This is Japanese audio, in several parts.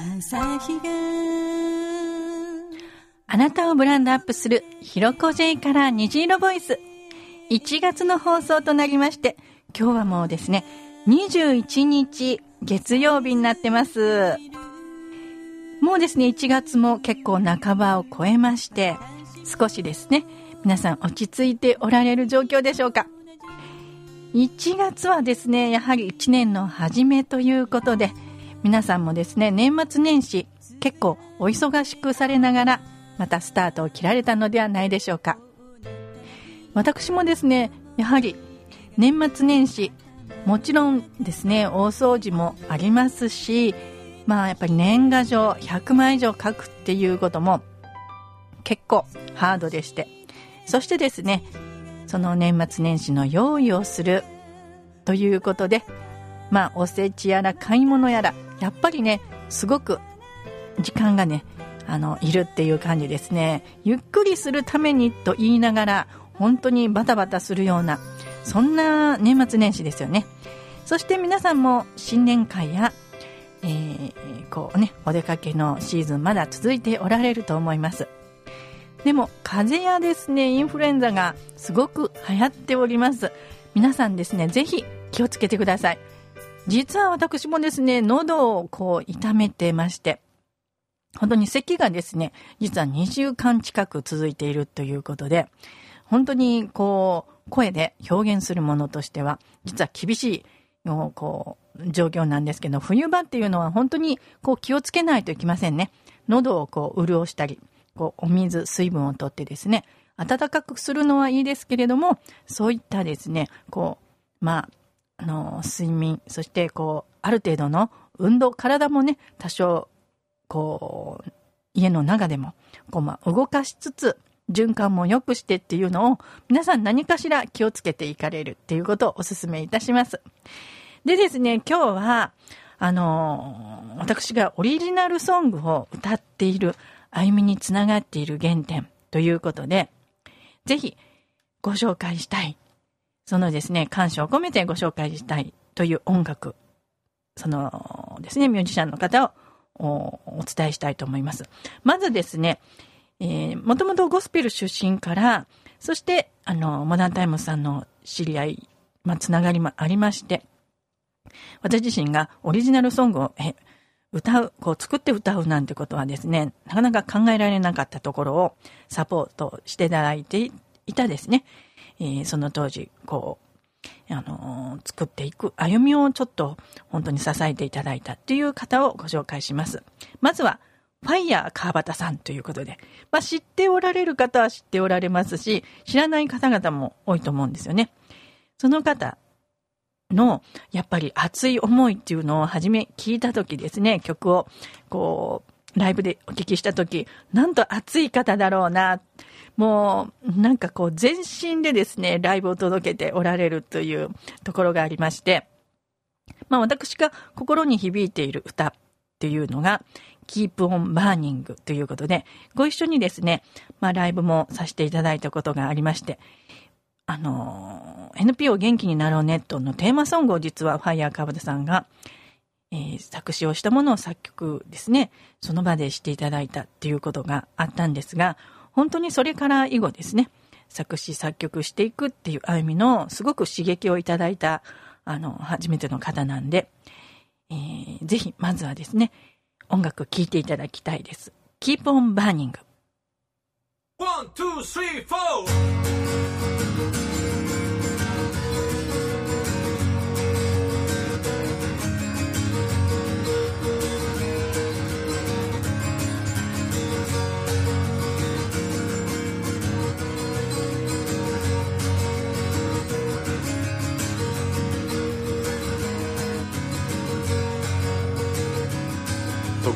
朝日があなたをブランドアップするひろこ J から虹色ボイス。1月の放送となりまして、今日はもうですね、21日月曜日になってます。もうですね、1月も結構半ばを超えまして、少しですね、皆さん落ち着いておられる状況でしょうか。1月はですね、やはり1年の初めということで、皆さんもですね、年末年始、結構お忙しくされながら、またスタートを切られたのではないでしょうか。私もですね、やはり年末年始、もちろんですね、大掃除もありますし、まあやっぱり年賀状100枚以上書くっていうことも結構ハードでして、そしてですね、その年末年始の用意をするということで、まあおせちやら買い物やら、やっぱりね、すごく時間がね、あの、いるっていう感じですね。ゆっくりするためにと言いながら、本当にバタバタするような、そんな年末年始ですよね。そして皆さんも新年会や、えー、こうね、お出かけのシーズンまだ続いておられると思います。でも、風邪やですね、インフルエンザがすごく流行っております。皆さんですね、ぜひ気をつけてください。実は私もですね、喉をこう痛めてまして、本当に咳がですね、実は2週間近く続いているということで、本当にこう、声で表現するものとしては、実は厳しい、こう、状況なんですけど、冬場っていうのは本当にこう気をつけないといけませんね。喉をこう潤したり、こうお水、水分をとってですね、暖かくするのはいいですけれども、そういったですね、こう、まあ、あの、睡眠、そしてこう、ある程度の運動、体もね、多少こう、家の中でも、こう、まあ、動かしつつ、循環も良くしてっていうのを、皆さん何かしら気をつけていかれるっていうことをお勧めいたします。でですね、今日は、あの、私がオリジナルソングを歌っている、歩みにつながっている原点ということで、ぜひご紹介したい。そのですね、感謝を込めてご紹介したいという音楽、そのですね、ミュージシャンの方をお伝えしたいと思います。まずですね、えー、もともとゴスペル出身から、そして、あの、モダンタイムさんの知り合い、まあ、つながりもありまして、私自身がオリジナルソングを、え、歌う、こう作って歌うなんてことはですね、なかなか考えられなかったところをサポートしていただいていたですね、えー、その当時、こう、あの、作っていく歩みをちょっと本当に支えていただいたっていう方をご紹介します。まずは、ファイヤー川端さんということで、まあ、知っておられる方は知っておられますし、知らない方々も多いと思うんですよね。その方の、やっぱり熱い思いっていうのを初め聞いた時ですね、曲を、こう、ライブでお聞きした時、なんと熱い方だろうな、もう、なんかこう、全身でですね、ライブを届けておられるというところがありまして、まあ私が心に響いている歌っていうのが、Keep on Burning ということで、ご一緒にですね、まあライブもさせていただいたことがありまして、あの、NPO 元気になろうネットのテーマソングを実はファイヤー川端さんが、えー、作詞をしたものを作曲ですね、その場でしていただいたっていうことがあったんですが、本当にそれから以後ですね、作詞作曲していくっていう歩みのすごく刺激をいただいた、あの、初めての方なんで、えー、ぜひ、まずはですね、音楽聴いていただきたいです。Keep on Burning。One, two, three, four!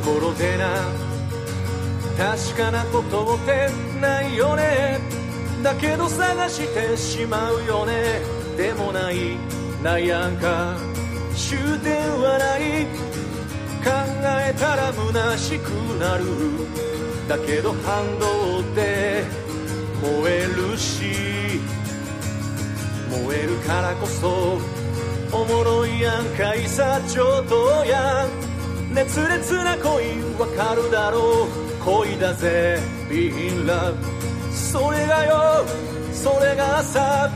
ところでな。確かなことってないよね。だけど探してしまうよね。でもない。悩んか。終点はない。考えたら虚しくなる。だけど反動って燃えるし。燃えるからこそおもろいやんか。いさちょうどやん。熱烈な恋わかるだろう。恋だぜ Be in love それがよそれがさ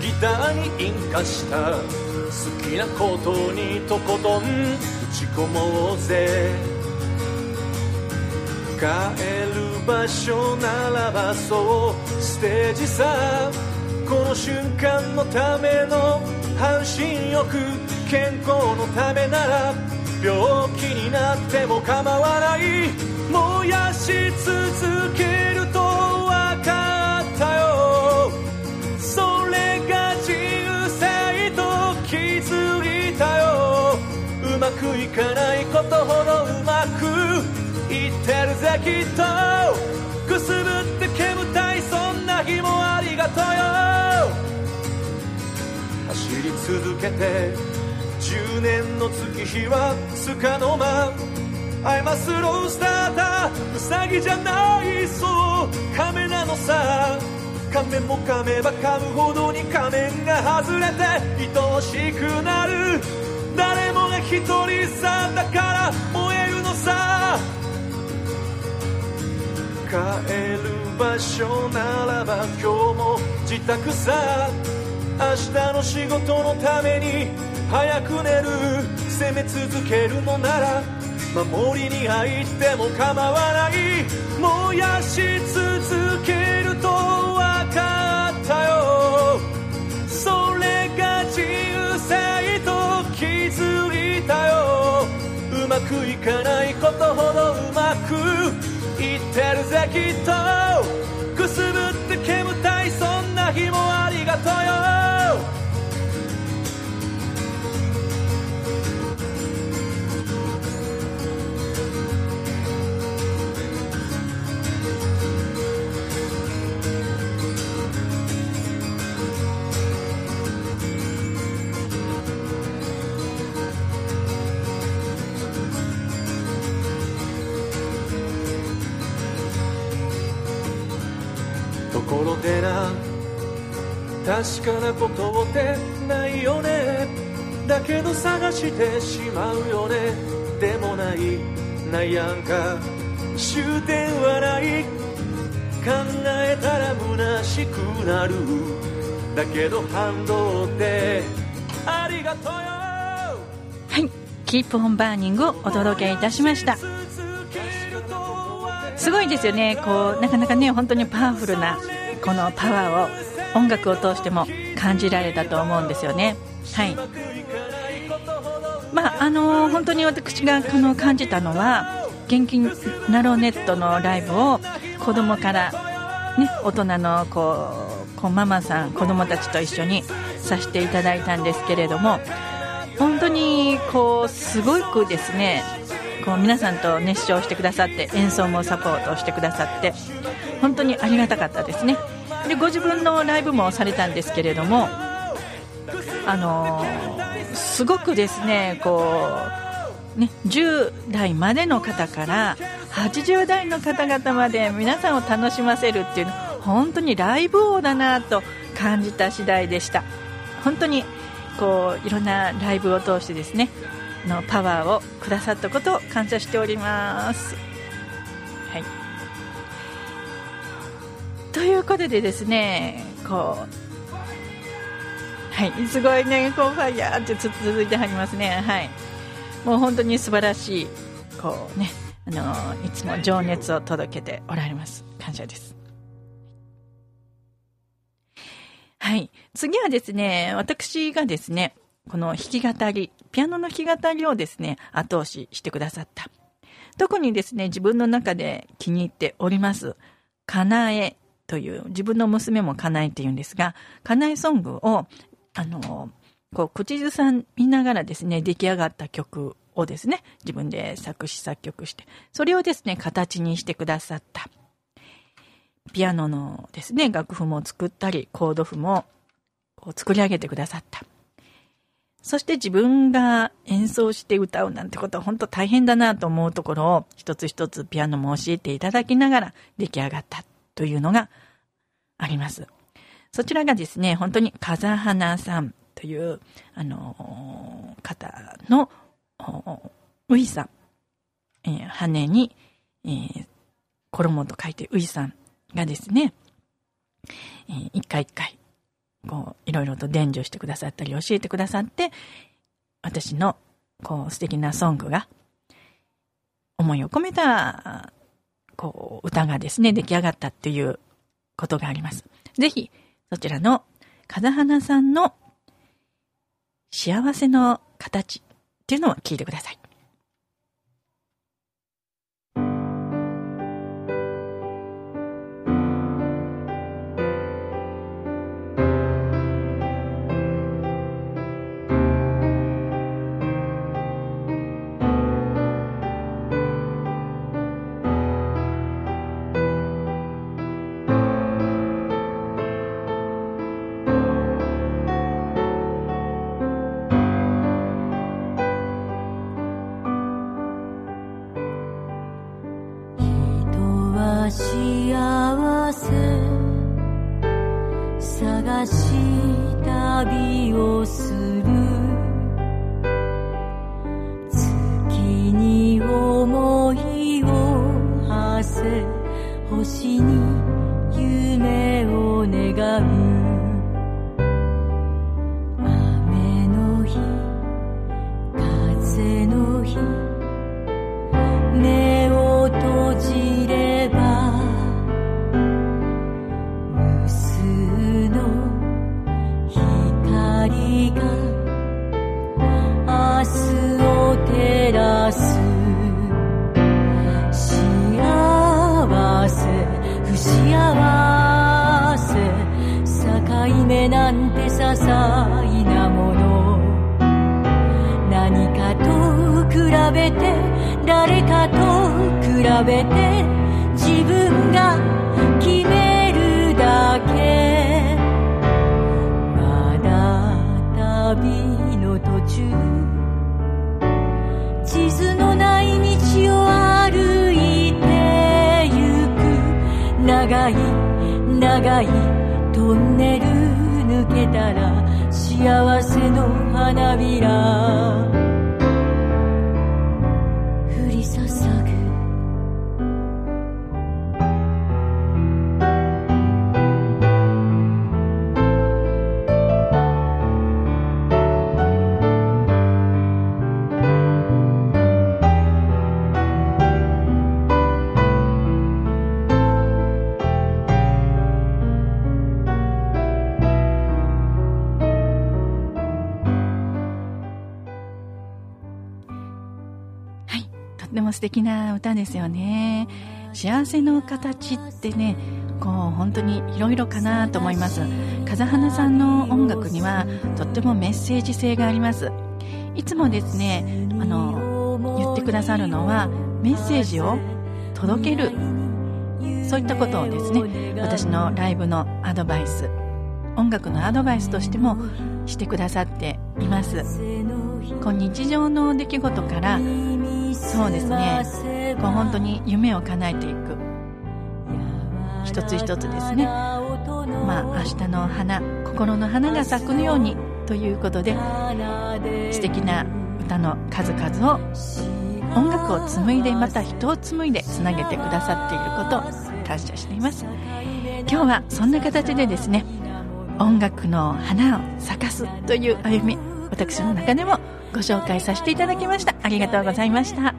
ギターに引火した。好きなことにとことん打ち込もうぜ。帰る場所ならばそう。ステージさこの瞬間のための半身浴。健康のためなら病気になっても構わない。燃やし続けると分かったよ。それが自由性と気づいたよ。うまくいかないことほどうまくいってるぜきっと。くすぶって煙たいそんな日もありがとうよ。走り続けて10年の月日はつかの間 I'm a slow starter ウサギじゃないそう亀なのさ仮面も噛めば噛むほどに仮面が外れて愛おしくなる。誰もが一人さだから燃えるのさ。帰る場所ならば今日も自宅さ。明日の仕事のために早く寝る。攻め続けるのなら守りに入っても構わない。燃やし続けると分かったよ。それが自由性と気づいたよ。うまくいかないことほどうまくいってるぜきっと。でな。確かなことってないよね。だけど探してしまうよね。でもない。悩んか。終点はない。考えたら虚しくなる。だけど反動って。ありがとうよ。はい。 Keep On Burning をお届けいたしました。すごいですよね。こう、なかなかね、本当にパワフルな、このパワーを音楽を通しても感じられたと思うんですよね。はい。まあ、あの本当に私がこの感じたのは、元気ナローネットのライブを子供から、ね、大人のこう、こうママさん、子供たちと一緒にさせていただいたんですけれども、本当にこうすごくですねこう皆さんと熱唱してくださって演奏もサポートしてくださって本当にありがたかったですね。でご自分のライブもされたんですけれどもあのーすごくですねこうね10代までの方から80代の方々まで皆さんを楽しませるっていうの本当にライブ王だなと感じた次第でした。本当にこういろんなライブを通してですねのパワーをくださったことを感謝しております。はい、ということでですねこうはいすごいねこうファイヤーって続いてはりますねはいもう本当に素晴らしいこうねあのいつも情熱を届けておられます感謝ですはい。次はですね、私がですね、この弾き語り、ピアノの弾き語りをですね、後押ししてくださった。特にですね、自分の中で気に入っております、かなえという、自分の娘もかなえって言うんですが、かなえソングを、あの、こう、口ずさみながらですね、出来上がった曲をですね、自分で作詞作曲して、それをですね、形にしてくださった。ピアノのですね、楽譜も作ったり、コード譜も作り上げてくださった。そして自分が演奏して歌うなんてことは本当大変だなと思うところを一つ一つピアノも教えていただきながら出来上がったというのがあります。そちらがですね、本当に風花さんという、あの、方のおウイさん、えー、羽に、えー、衣と書いてウイさんがですね、えー、一回一回、こう、いろいろと伝授してくださったり、教えてくださって、私の、こう、素敵なソングが、思いを込めた、こう、歌がですね、出来上がったっていうことがあります。ぜひ、そちらの、風花さんの幸せの形っていうのを聞いてください。探し旅をする月に思いを馳せ星に夢を願う。雨の日風の日目を閉じる。比べて自分が決めるだけ。まだ旅の途中。地図のない道を歩いてゆく。長い長いトンネル抜けたら幸せの花びら。素敵な歌ですよね。幸せの形ってね、こう本当にいろいろかなと思います。風花さんの音楽にはとってもメッセージ性があります。いつもですね、あの、言ってくださるのはメッセージを届ける。そういったことをですね、私のライブのアドバイス、音楽のアドバイスとしてもしてくださっています。こう日常の出来事からそうですね。こう本当に夢を叶えていく。一つ一つですね。まあ明日の花心の花が咲くようにということで素敵な歌の数々を音楽を紡いでまた人を紡いでつなげてくださっていることを感謝しています。今日はそんな形でですね音楽の花を咲かすという歩み私の中でもご紹介させていただきました。ありがとうございました。